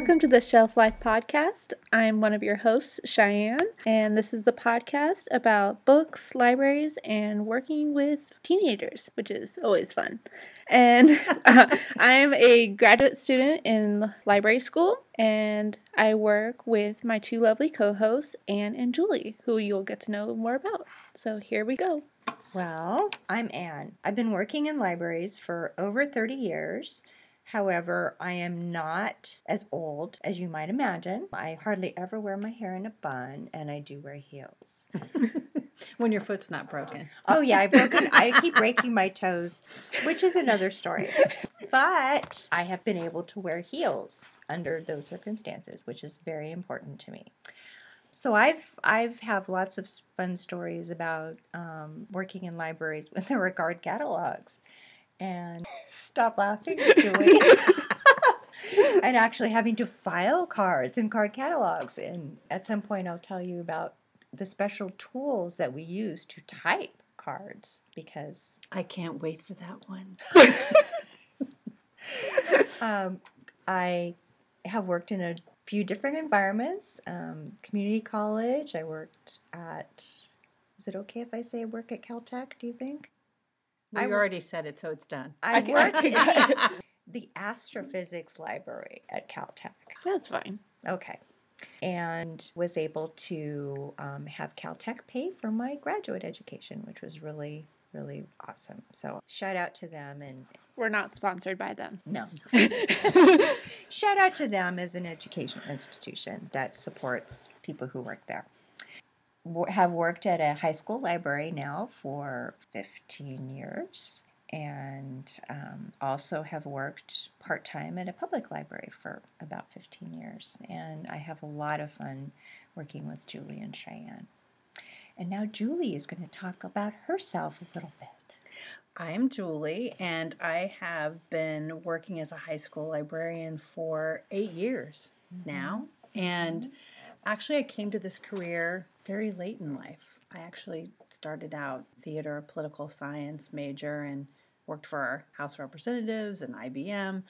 Welcome to the Shelf Life Podcast. I'm one of your hosts, Cheyenne, and this is the podcast about books, libraries, and working with teenagers, which is always fun. And uh, I'm a graduate student in library school, and I work with my two lovely co hosts, Anne and Julie, who you'll get to know more about. So here we go. Well, I'm Anne. I've been working in libraries for over 30 years. However, I am not as old as you might imagine. I hardly ever wear my hair in a bun, and I do wear heels. when your foot's not broken. Oh yeah, I broken. I keep breaking my toes, which is another story. But I have been able to wear heels under those circumstances, which is very important to me. So I've I've have lots of fun stories about um, working in libraries with there were card catalogs and stop laughing, Julie. and actually having to file cards and card catalogs. And at some point, I'll tell you about the special tools that we use to type cards because I can't wait for that one. um, I have worked in a few different environments. Um, community college. I worked at. Is it okay if I say work at Caltech? Do you think? I already said it, so it's done. I worked in the, the astrophysics library at Caltech. That's fine. Okay. And was able to um, have Caltech pay for my graduate education, which was really, really awesome. So shout out to them. And we're not sponsored by them. No. shout out to them as an educational institution that supports people who work there have worked at a high school library now for 15 years and um, also have worked part time at a public library for about 15 years. And I have a lot of fun working with Julie and Cheyenne. And now Julie is going to talk about herself a little bit. I'm Julie, and I have been working as a high school librarian for eight years mm-hmm. now. And mm-hmm. actually, I came to this career very late in life. I actually started out theater, political science major, and worked for House Representatives and IBM.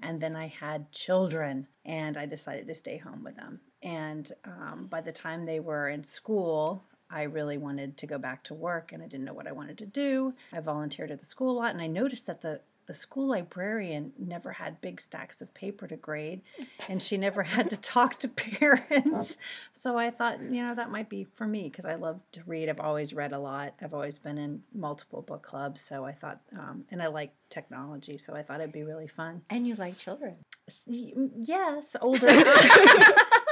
And then I had children, and I decided to stay home with them. And um, by the time they were in school, I really wanted to go back to work and I didn't know what I wanted to do. I volunteered at the school a lot and I noticed that the the school librarian never had big stacks of paper to grade and she never had to talk to parents. So I thought, you know, that might be for me because I love to read. I've always read a lot. I've always been in multiple book clubs. So I thought, um, and I like technology. So I thought it'd be really fun. And you like children? Yes, older.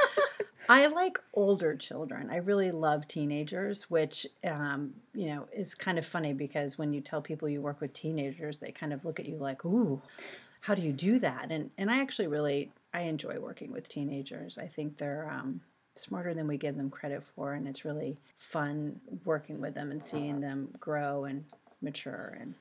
I like older children. I really love teenagers, which um, you know is kind of funny because when you tell people you work with teenagers, they kind of look at you like, "Ooh, how do you do that?" And and I actually really I enjoy working with teenagers. I think they're um, smarter than we give them credit for, and it's really fun working with them and seeing them grow and mature and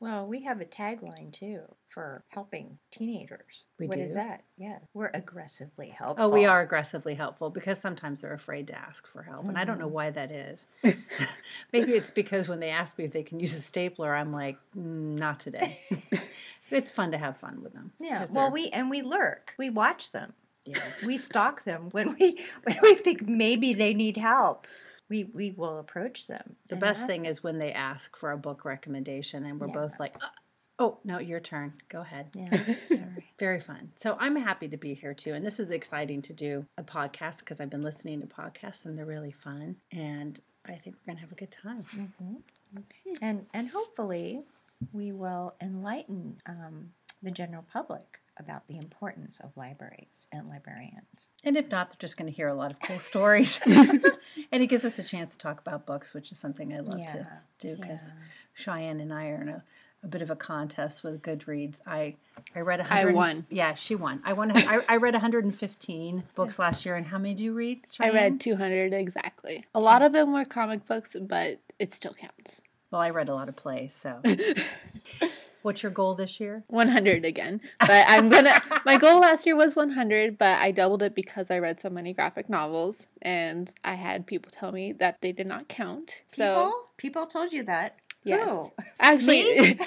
well, we have a tagline too for helping teenagers. We what do. is that? Yeah, we're aggressively helpful. Oh, we are aggressively helpful because sometimes they're afraid to ask for help, mm-hmm. and I don't know mm-hmm. why that is. Maybe it's because when they ask me if they can use a stapler, I'm like, mm, not today. it's fun to have fun with them. Yeah. Well, we and we lurk. We watch them. Yeah. We stalk them when we when we think maybe they need help we we will approach them. The best thing them. is when they ask for a book recommendation, and we're yeah. both like, "Oh no, your turn. Go ahead." Yeah, sorry. Very fun. So I'm happy to be here too, and this is exciting to do a podcast because I've been listening to podcasts and they're really fun, and I think we're gonna have a good time. Mm-hmm. Okay. And and hopefully we will enlighten um, the general public about the importance of libraries and librarians. And if not, they're just going to hear a lot of cool stories. and it gives us a chance to talk about books, which is something I love yeah, to do because yeah. Cheyenne and I are in a, a, bit of a contest with Goodreads. I I read 100 I won. Yeah, she won. I won. I, I read 115 books last year. And how many do you read? Cheyenne? I read 200 exactly. A lot of them were comic books, but it still counts. Well, I read a lot of plays, so. What's your goal this year? 100 again. But I'm going to My goal last year was 100, but I doubled it because I read so many graphic novels and I had people tell me that they did not count. People? So people told you that. Yes. Who? Actually,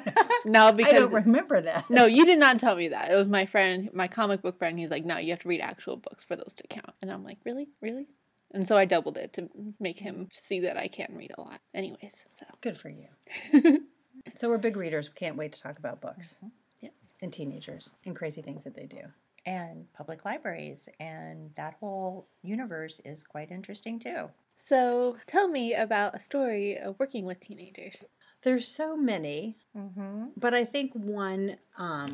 no, because I don't remember that. no, you did not tell me that. It was my friend, my comic book friend. He's like, no, you have to read actual books for those to count. And I'm like, really, really. And so I doubled it to make him see that I can read a lot. Anyways, so Good for you. So we're big readers. We can't wait to talk about books yes. and teenagers and crazy things that they do. and public libraries, and that whole universe is quite interesting too. So tell me about a story of working with teenagers. There's so many, Mm-hmm. but I think one um,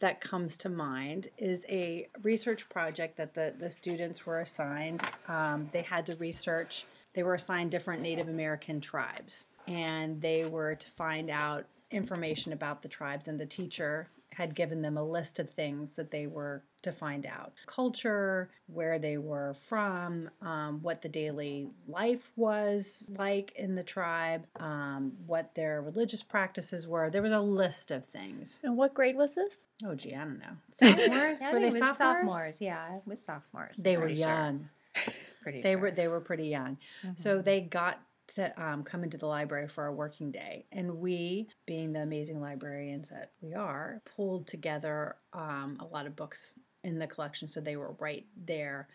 that comes to mind is a research project that the, the students were assigned. Um, they had to research, they were assigned different Native American tribes, and they were to find out information about the tribes, and the teacher had given them a list of things that they were to find out culture, where they were from, um, what the daily life was like in the tribe, um, what their religious practices were. There was a list of things. And what grade was this? Oh, gee, I don't know. Sophomores? Yeah, were they sophomores? sophomores? Yeah, it was sophomores. They were pretty sure. young. Pretty They sure. were they were pretty young. So Mhm. they got to um, come into the library for a working day, and we, being the amazing librarians that we are, pulled together um, a lot of books in the collection, so they were right there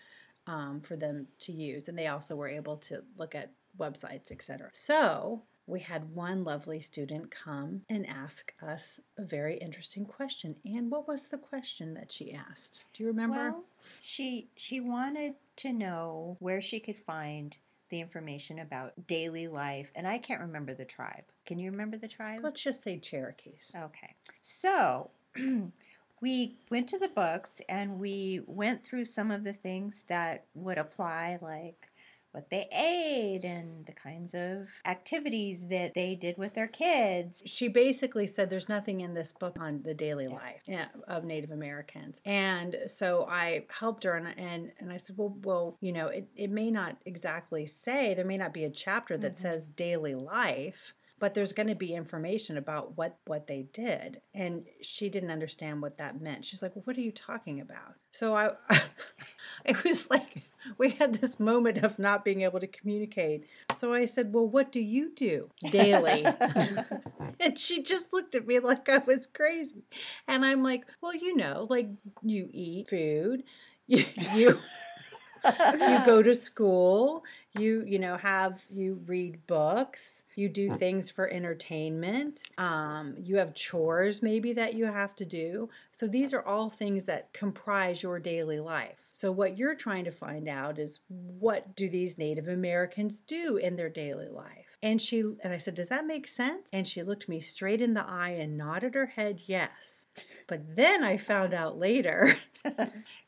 um, for them to use, and they also were able to look at websites, etc. So we had one lovely student come and ask us a very interesting question. And what was the question that she asked? Do you remember? Well, she she wanted to know where she could find the information about daily life, and I can't remember the tribe. Can you remember the tribe? Let's just say Cherokees. Okay. So we went to the books and we went through some of the things that would apply, like what they ate and the kinds of activities that they did with their kids. she basically said there's nothing in this book on the daily life of Native Americans. And so I helped her and and, and I said, well, well, you know, it, it may not exactly say, there may not be a chapter that Mhm. says daily life, but there's going to be information about what what they did. And she didn't understand what that meant. She's like, well, what are you talking about? So I it was like we had this moment of not being able to communicate. So I said, well, what do you do daily? And she just looked at me like I was crazy. And I'm like, well, you know, like you eat food, you you, you go to school, you you know have you read books, you do things for entertainment, um, you have chores maybe that you have to do. So these are all things that comprise your daily life. So what you're trying to find out is what do these Native Americans do in their daily life? And she and I said, "Does that make sense?" And she looked me straight in the eye and nodded her head yes. But then I found out later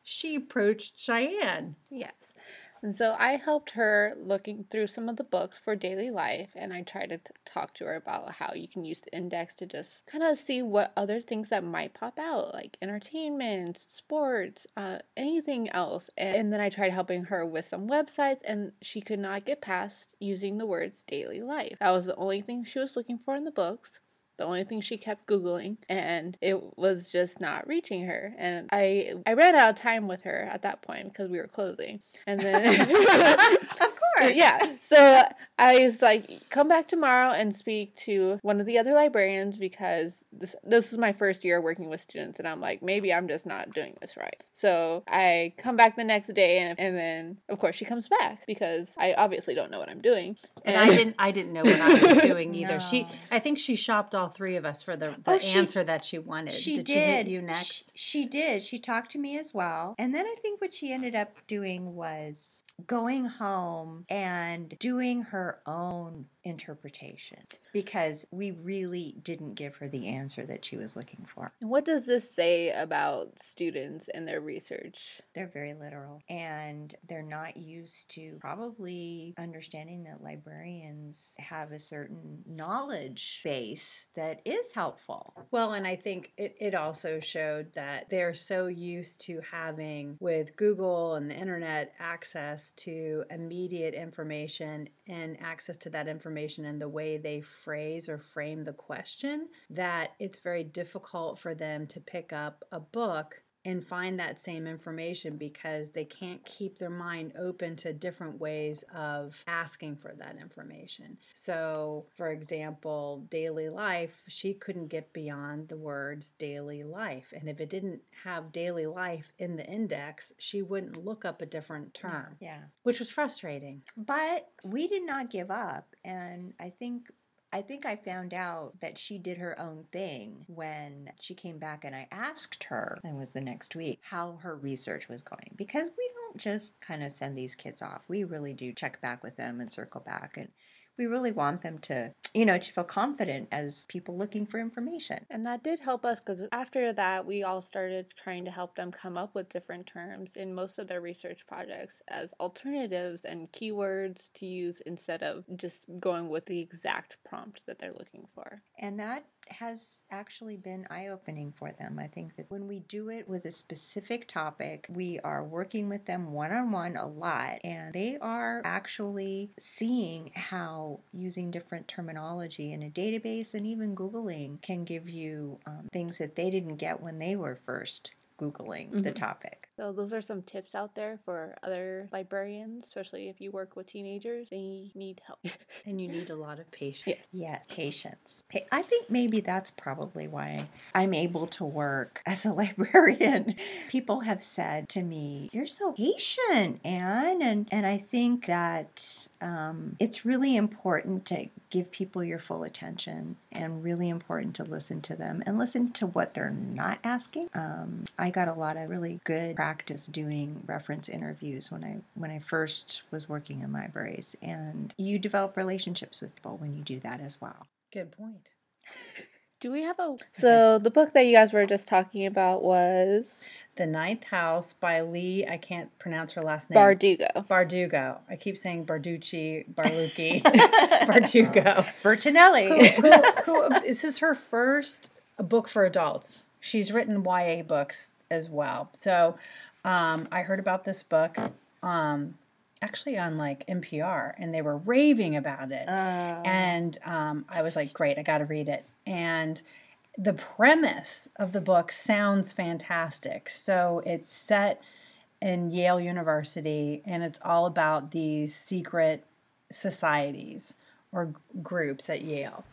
she approached Cheyenne. Yes. And so I helped her looking through some of the books for daily life, and I tried to t- talk to her about how you can use the index to just kind of see what other things that might pop out, like entertainment, sports, uh, anything else. And then I tried helping her with some websites, and she could not get past using the words daily life. That was the only thing she was looking for in the books the only thing she kept googling and it was just not reaching her. And i i ran out of time with her at that point because we were closing. And then of course. yeah. So i was like come back tomorrow and speak to one of the other librarians because this this is my first year working with students and i'm like maybe i'm just not doing this right. So i come back the next day and, and then of course she comes back because i obviously don't know what i'm doing And eh? I didn't I didn't know what I was doing either. She I think she shopped all three of us for the, the Oh, she- answer that she wanted. She did. she hit you next? She, she did. She talked to me as well. And then I think what she ended up doing was going home and doing her own interpretation because we really didn't give her the answer that she was looking for. what does this say about students and their research They're very literal and they're not used to probably understanding that librarians have a certain knowledge base that is helpful. Well, and I think it, it also showed that they're so used to having, with Google and the internet, access to immediate information and access to that information in the way they phrase or frame the question that it's very difficult for them to pick up a book and find that same information because they can't keep their mind open to different ways of asking for that information. So, for example, daily life, she couldn't get beyond the words daily life. And if it didn't have daily life in the index, she wouldn't look up a different term, Yeah. which was frustrating. But we did not give up. And I think I think I found out that she did her own thing when she came back and I asked her, and it was the next week, how her research was going. Because we don't just kind of send these kids off. We really do check back with them and circle back. And we really want them to, you know, to feel confident as people looking for information. And that did help us because after that, we all started trying to help them come up with different terms in most of their research projects as alternatives and keywords to use instead of just going with the exact prompt that they're looking for. And that has actually been eye opening for them. I think that when we do it with a specific topic, we are working with them one on one a lot, and they are actually seeing how using different terminology in a database and even Googling can give you um, things that they didn't get when they were first Googling the Mhm. topic. So, those are some tips out there for other librarians, especially if you work with teenagers. They need help. And you need a lot of patience. yes. Yes, patience. Pa- I think maybe that's probably why I'm able to work as a librarian. People have said to me, "You're so patient, Anne," and and I think that um, it's really important to give people your full attention, and really important to listen to them and listen to what they're not asking. Um, I got a lot of really good practice doing reference interviews when I when I first was working in libraries, and you develop relationships with people when you do that as well. Good point. Do we have a. So, the book that you guys were just talking about was The Ninth House by Leigh, I can't pronounce her last name. Bardugo. Bardugo. I keep saying Barducci, Barlucci, Bardugo. Bertinelli. who, who, this is her first book for adults. She's written YA books as well. So um, I heard about this book um, actually on like NPR, and they were raving about it. Uh, and um, I was like, great, I got to read it. And the premise of the book sounds fantastic. So it's set in Yale University, and it's all about these secret societies or groups at Yale.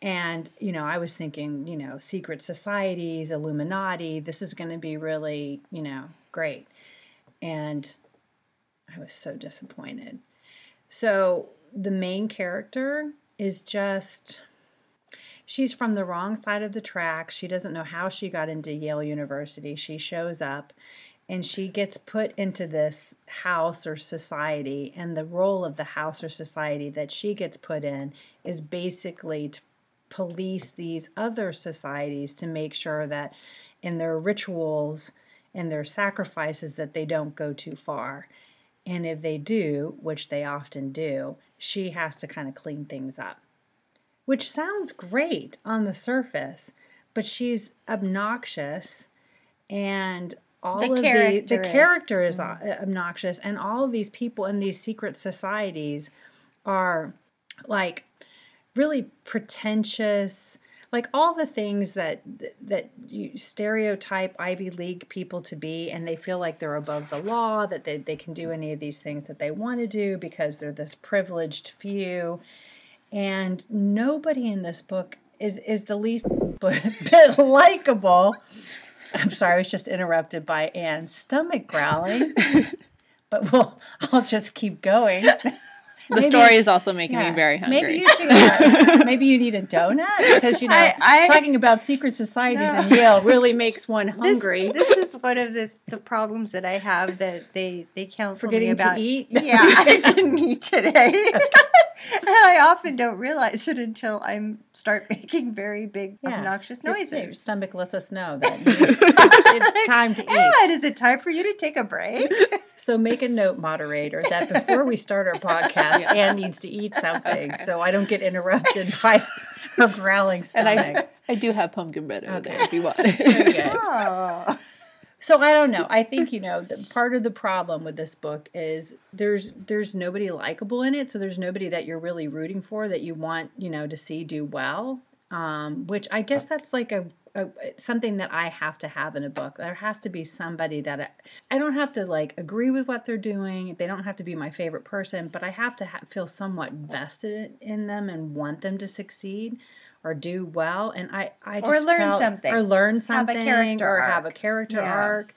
And, you know, I was thinking, you know, secret societies, Illuminati, this is going to be really, you know, great. And I was so disappointed. So the main character is just she's from the wrong side of the tracks. She doesn't know how she got into Yale University. She shows up and she gets put into this house or society and the role of the house or society that she gets put in is basically to police these other societies to make sure that in their rituals and their sacrifices that they don't go too far. And if they do, which they often do, she has to kind of clean things up. Which sounds great on the surface, but she's obnoxious and all The of the character the is- character is o- obnoxious and all of these people in these secret societies are like really pretentious like all the things that that you stereotype Ivy League people to be, and they feel like they're above the law, that they, they can do any of these things that they want to do because they're this privileged few. And nobody in this book is is the least bit, bit likable. I'm sorry, I was just interrupted by Anne's stomach growling. but we'll I'll just keep going. The Maybe- story is also making Yeah. me very hungry. Maybe you should. maybe you need a donut because you know I- I- talking about secret societies in Yale really makes one hungry. This, this is one of the, the problems that I have that they they counsel Forgetting me to about. eat? Yeah, I didn't eat today. and I often don't realize it until I start making very big Yeah. obnoxious Your- noises. Your stomach lets us know that it's time to eat. And is it time for you to take a break? So make a note, moderator, that before we start our podcast, Yeah. Anne needs to eat something Okay. so I don't get interrupted by her growling and stomach. I, I do have pumpkin bread over Okay. there if you want. Very good. Oh. So I don't know. I think you know the, part of the problem with this book is there's there's nobody likable in it. So there's nobody that you're really rooting for that you want you know to see do well. Um, which I guess that's like a, uh, something that I have to have in a book. There has to be somebody that I, I don't have to like agree with what they're doing. They don't have to be my favorite person, but I have to ha- feel somewhat vested in them and want them to succeed or do well. And I, I just Or learn felt- something. or learn Have a something, character or have a arc. character Yeah. arc.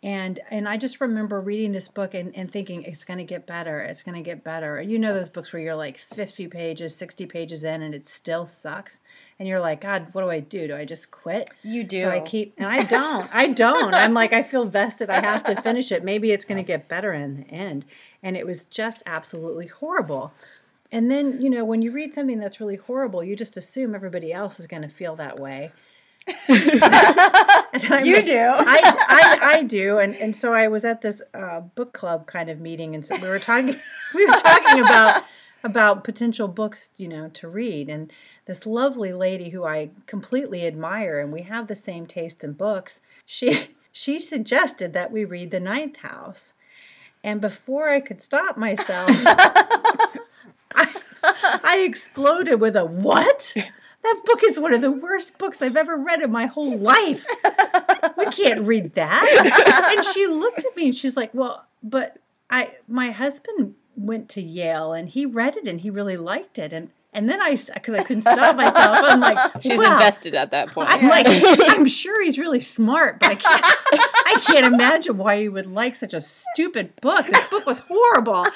And and I just remember reading this book and, and thinking it's going to get better. It's going to get better. You know those books where you're like 50 pages, 60 pages in, and it still sucks. And you're like, God, what do I do? Do I just quit? You do. Do I keep? And I don't. I don't. I'm like, I feel vested. I have to finish it. Maybe it's going to get better in the end. And it was just absolutely horrible. And then, you know, when you read something that's really horrible, you just assume everybody else is going to feel that way. You like- do. I, I, I do. And, and so I was at this uh, book club kind of meeting, and so we were talking. We were talking about about potential books, you know, to read. And this lovely lady who I completely admire, and we have the same taste in books. She she suggested that we read The Ninth House, and before I could stop myself, I exploded with a what? That book is one of the worst books I've ever read in my whole life. We can't read that. And she looked at me and she's like, "Well, but I my husband went to Yale and he read it and he really liked it." And and then I because I couldn't stop myself, I'm like, She's "Wow." invested at that point. I'm like, I'm sure he's really smart, but I can't, I can't imagine why he would like such a stupid book. This book was horrible.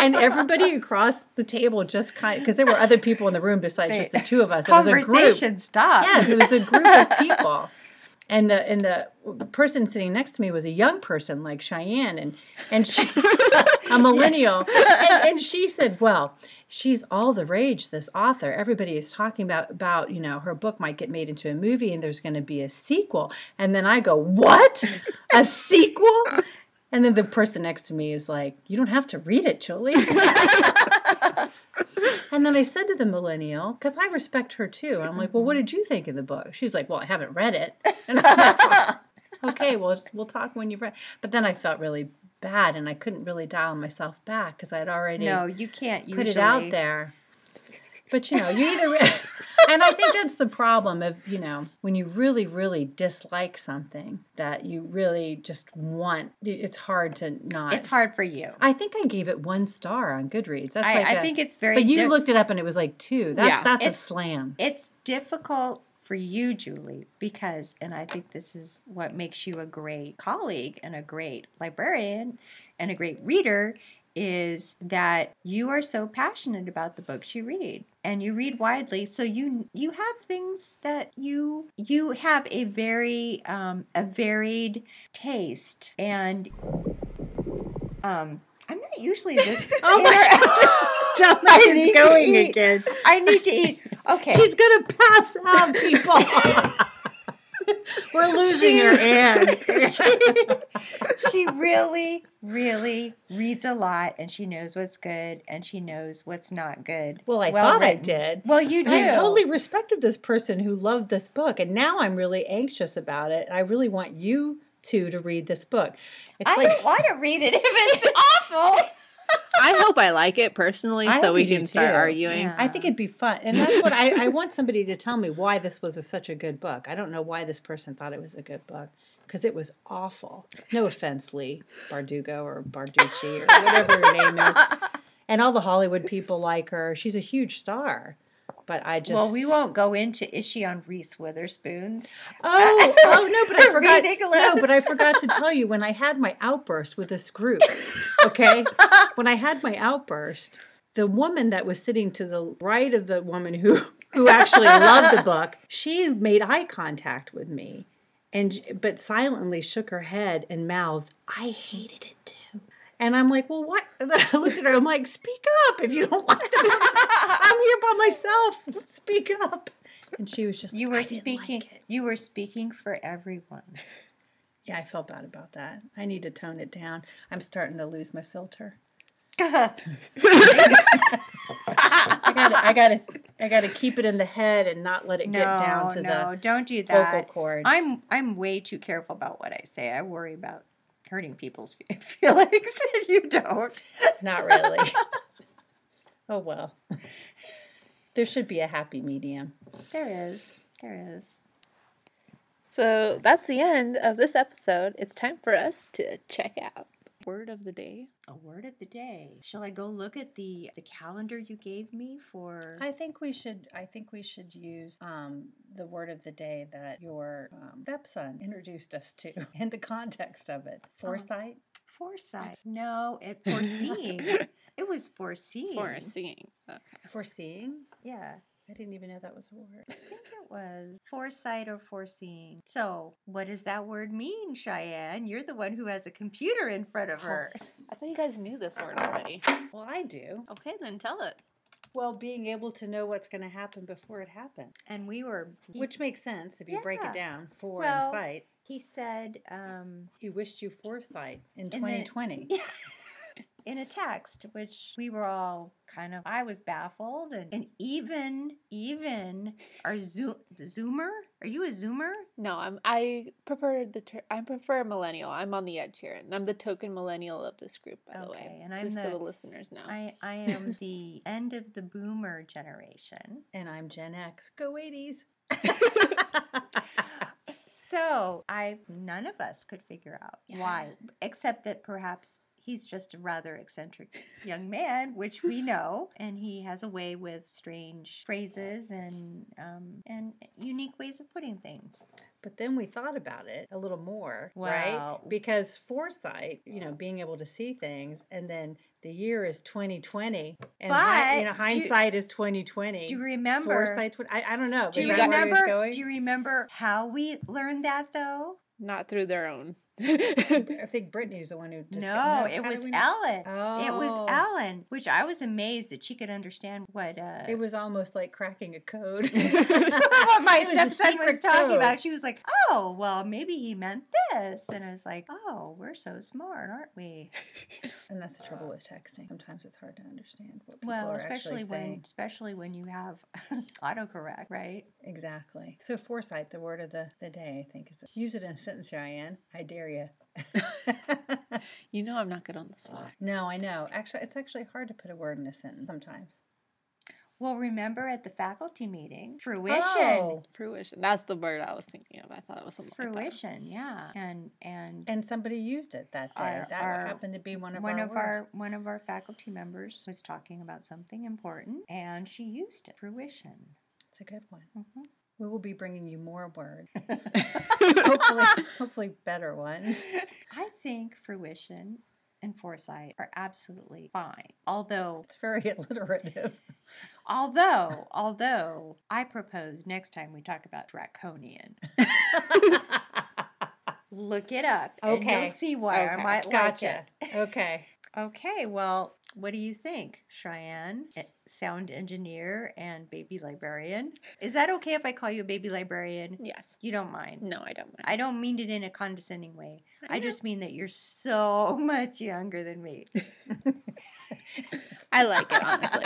And everybody across the table just kind of, because there were other people in the room besides just the two of us. It was a group. Conversation stopped. Yes, it was a group of people. And the and the person sitting next to me was a young person like Cheyenne and and she a millennial and, and she said, "Well, she's all the rage. This author, everybody is talking about about you know her book might get made into a movie and there's going to be a sequel." And then I go, "What? A sequel?" And then the person next to me is like, "You don't have to read it, Julie." And then I said to the millennial, because I respect her too. I'm like, well, what mm-hmm. did you think of the book? She's like, well, I haven't read it. And I'm like, okay, well, we'll talk when you've read. But then I felt really bad, and I couldn't really dial myself back because I'd already No, you can't put usually. it out there. But you know, you either, and I think that's the problem of you know when you really, really dislike something that you really just want. It's hard to not. It's hard for you. I think I gave it one star on Goodreads. That's I, like I a- think it's very. but you di- looked it up and it was like two. That's Yeah. that's a slam. It's difficult for you, Julie, because, and I think this is what makes you a great colleague and a great librarian and a great reader, is that you are so passionate about the books you read and you read widely so you you have things that you you have a very um a varied taste and um i'm not usually this Oh my God. I need to going eat. again. i need to eat okay She's gonna pass out, people. We're losing her Anne. she really, really reads a lot and she knows what's good and she knows what's not good. well, I Well thought I did. Well, you do. I totally respected this person who loved this book, and now I'm really anxious about it. I really want you two to read this book. It's I like don't want to read it if it's awful. I hope I like it personally, I so we can start too. arguing. Yeah. I think it'd be fun, and that's what I, I want somebody to tell me why this was a, such a good book. I don't know why this person thought it was a good book because it was awful. No offense, Leigh Bardugo or Barducci or whatever her name is, and all the Hollywood people like her. She's a huge star, but I just Well, we won't go into is she on Reese Witherspoon's? Oh, oh no, but I forgot. No, but I forgot to tell you when I had my outburst with this group. Okay, when I had my outburst, the woman that was sitting to the right of the woman who who actually loved the book, she made eye contact with me, and but silently shook her head and mouthed, "I hated it too." And I'm like, well, what? I looked at her. I'm like, speak up if you don't want it. I'm here by myself. Speak up. And she was just. You "I were like speaking. it." you were speaking for everyone. Yeah, I felt bad about that. I need to tone it down. I'm starting to lose my filter. I got to I got to I got to keep it in the head and not let it no, get down to no, the don't do vocal cords. I'm I'm way too careful about what I say. I worry about hurting people's feelings, you don't. not really. oh well. There should be a happy medium. There is. There is. So that's the end of this episode. It's time for us to check out. Word of the day. A word of the day. Shall I go look at the the calendar you gave me for? I think we should. I think we should use um, the word of the day that your um, stepson introduced us to in the context of it. Foresight. foresight. No, it foreseeing. it was foreseeing. Foreseeing. Okay. Foreseeing. Yeah. I didn't even know that was a word. I think it was foresight or foreseeing. So, what does that word mean, Cheyenne? You're the one who has a computer in front of her. I thought you guys knew this word already. Well, I do. Okay, then tell it. Well, being able to know what's going to happen before it happens, And we were, which makes sense if you break it down. For Well- and sight. he said, um, He wished you foresight in then- 2020. in a text, which we were all kind of, I was baffled. And, and even, even our Zo- Zoomer, are you a Zoomer? No, I'm. I prefer the. Ter- I prefer millennial. I'm on the edge here, and I'm the token millennial of this group, by the way. Okay, and I'm just so the- the listeners know. I, I am the end of the boomer generation. and I'm Gen X. Go 80s. So I none of us could figure out why, except that perhaps he's just a rather eccentric young man, which we know, and he has a way with strange phrases and um, and unique ways of putting things. But then we thought about it a little more, Wow. right? Because foresight, you know, being able to see things, and then the year is 2020, and hi- you But know, do- hindsight is 2020. Do you remember? Foresight's what I, I don't know. Do is you that where he was remember? going? Do you remember how we learned that though? Not through their own. I think Brittany's the one who. Discussed, No, it was did we know? Ellen. It Oh. was Ellen, which I was amazed that she could understand what. Uh, It was almost like cracking a code. what my It was stepson was talking code. about. She was like, "Oh, well, maybe he meant this," and I was like, "Oh, we're so smart, aren't we?" And that's the trouble with texting. Sometimes it's hard to understand what people Well, are especially actually when, saying. especially when you have autocorrect, right? Exactly. So foresight, the word of the, the day, I think is use it in a sentence, Cheyenne. I dare you. You know, I'm not good on the spot. no, I know. Actually, it's actually hard to put a word in a sentence sometimes. Well, remember at the faculty meeting, fruition. Oh, Fruition. That's the word I was thinking of. I thought it was something like that. Fruition, yeah, and and and somebody used it that day. Our- that our- happened to be one of one our of words. our one of our faculty members was talking about something important, and she used it. Fruition. A good one. Mhm. We will be bringing you more words. hopefully, hopefully better ones. I think fruition and foresight are absolutely fine. Although, It's very alliterative. although, although, I propose next time we talk about draconian. Look it up, and Okay. you'll see why I Okay. might like it. Okay. Okay, well, what do you think, Cheyenne, eh, sound engineer and baby librarian? Is that okay if I call you a baby librarian? Yes. You don't mind. No, I don't mind. I don't mean it in a condescending way. I I, just mean that you're so much younger than me. I like it, honestly.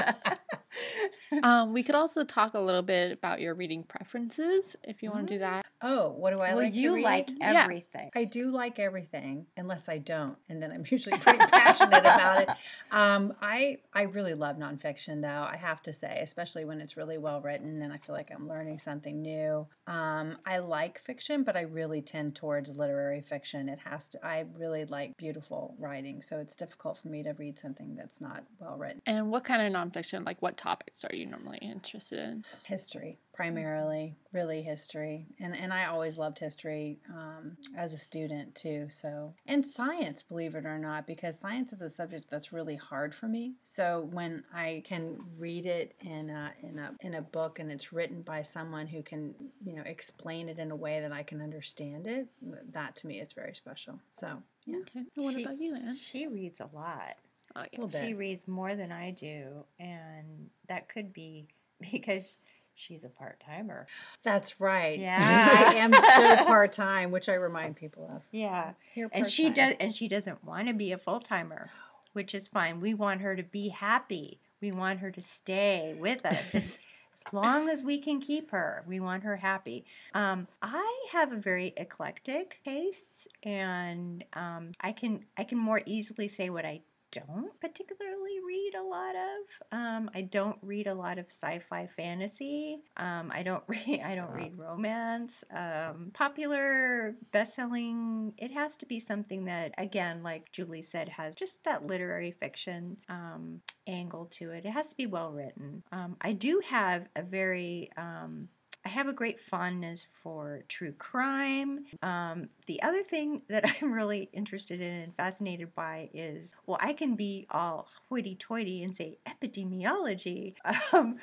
um, we could also talk a little bit about your reading preferences if you want to do that. Oh, what do I well, like to you read? like Yeah. everything. I do like everything, unless I don't, and then I'm usually pretty passionate about it. Um, I I really love nonfiction, though. I have to say, especially when it's really well written, and I feel like I'm learning something new. Um, I like fiction, but I really tend towards literary fiction. It has to. I really like beautiful writing, so it's difficult for me to read something that's not well written. And what kind of nonfiction, like what topics are you normally interested in? history primarily really history and and i always loved history um, as a student too so and science believe it or not because science is a subject that's really hard for me so when i can read it in a in a in a book and it's written by someone who can you know explain it in a way that i can understand it that to me is very special so yeah Okay. What She- about you, Anne? She reads a lot. Oh, yeah. Little. She reads more than I do, and that could be because she's a part timer. that's right. Yeah. i am so part-time which i remind people of. Yeah. Here and she does and she doesn't want to be a full timer which is fine. We want her to be happy. We want her to stay with us. As, as long as we can keep her we want her happy. Um, i have a very eclectic taste and um, i can i can more easily say what i don't particularly read a lot of. Um, I don't read a lot of sci-fi fantasy. Um, I don't read. I don't read romance. Um, popular, best-selling. It has to be something that, again, like Julie said, has just that literary fiction um, angle to it. It has to be well written. Um, I do have a very um, I have a great fondness for true crime. Um, the other thing that I'm really interested in and fascinated by is well, I can be all hoity toity and say epidemiology, um,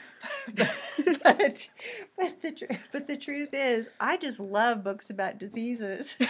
but, but, but, the, tr- but the truth is, I just love books about diseases.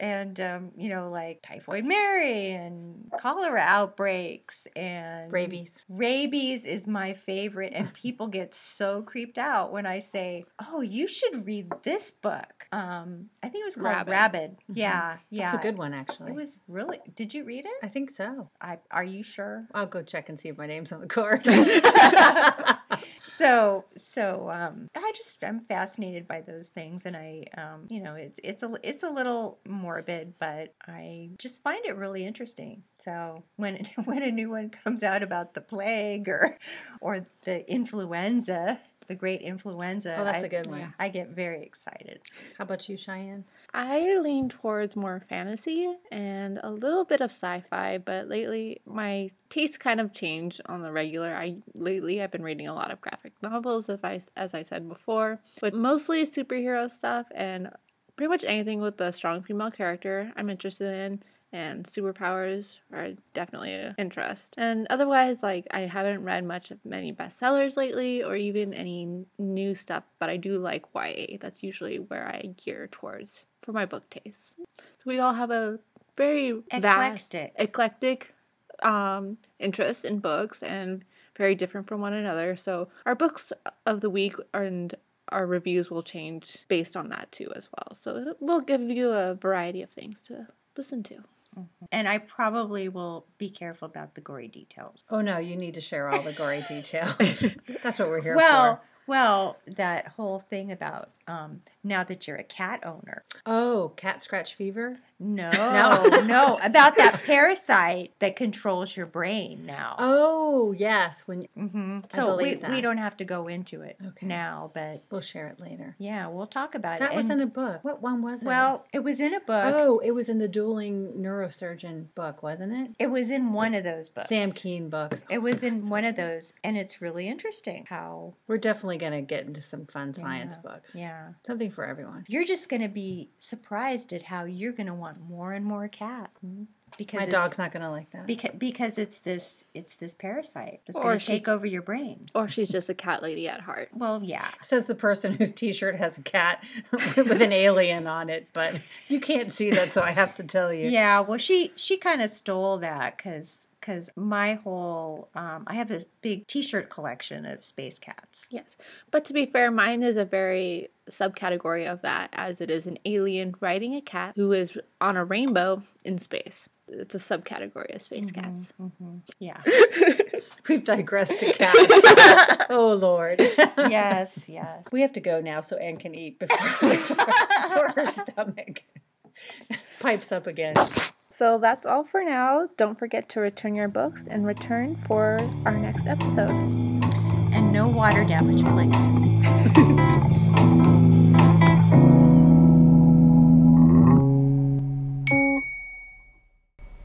and um, you know like typhoid mary and cholera outbreaks and Rabies. rabies is my favorite and people get so creeped out when i say oh you should read this book um i think it was called Rabid. rabid, yeah yeah That's a good one, actually. it was really did you read it I think so. I, are you sure I'll go check and see if my name's on the card. so so um i just i'm fascinated by those things and i um you know it's it's a it's a little morbid but i just find it really interesting. So when when a new one comes out about the plague or or the influenza the great influenza oh, that's I, a good one. i get very excited How about you, Cheyenne? I lean towards more fantasy and a little bit of sci-fi, but lately my taste kind of changed on the regular. I lately I've been reading a lot of graphic novels, if I, as I said before, but mostly superhero stuff and pretty much anything with a strong female character I'm interested in. And superpowers are definitely an interest. And otherwise, like I haven't read much of many bestsellers lately, or even any new stuff. But I do like YA. That's usually where I gear towards for my book taste. So we all have a very vast, Eclectic. eclectic um, interest in books and very different from one another. So our books of the week and our reviews will change based on that too as well. So it will give you a variety of things to listen to. Mm-hmm. and i probably will be careful about the gory details Oh no, you need to share all the gory details. That's what we're here well for. well that whole thing about um now that you're a cat owner Oh, cat scratch fever. No, No. no, about that parasite that controls your brain now. Oh yes, when hmm I So we, believe we don't have to go into it Okay. now, but we'll share it later. yeah, we'll talk about That it. That was And- in a book. What one was it? well, it was in a book. oh, it was in the dueling neurosurgeon book, wasn't it? It was in one of those books. Sam Kean books. It was in one of those, and it's really interesting how We're definitely going to get into some fun science Yeah. books. yeah. Something for everyone. You're just going to be surprised at how you're going to want more and more cat mm-hmm. because My dog's not going to like that. because because it's this it's this parasite that's going to she's- take over your brain. Or she's just a cat lady at heart. Well, yeah. Says the person whose T-shirt has a cat with an alien on it, but you can't see that, so I have to tell you. Yeah, well, she she kind of stole that because because my whole um, I have a big T-shirt collection of space cats. Yes. But to be fair, mine is a very subcategory of that, as it is an alien riding a cat who is on a rainbow in space. It's a subcategory of space cats. Yeah. We've digressed to cats. oh Lord. yes. Yes. We have to go now so Anne can eat before, before, before her stomach pipes up again. So that's all for now. Don't forget to return your books and return for our next episode. And no water damage, please.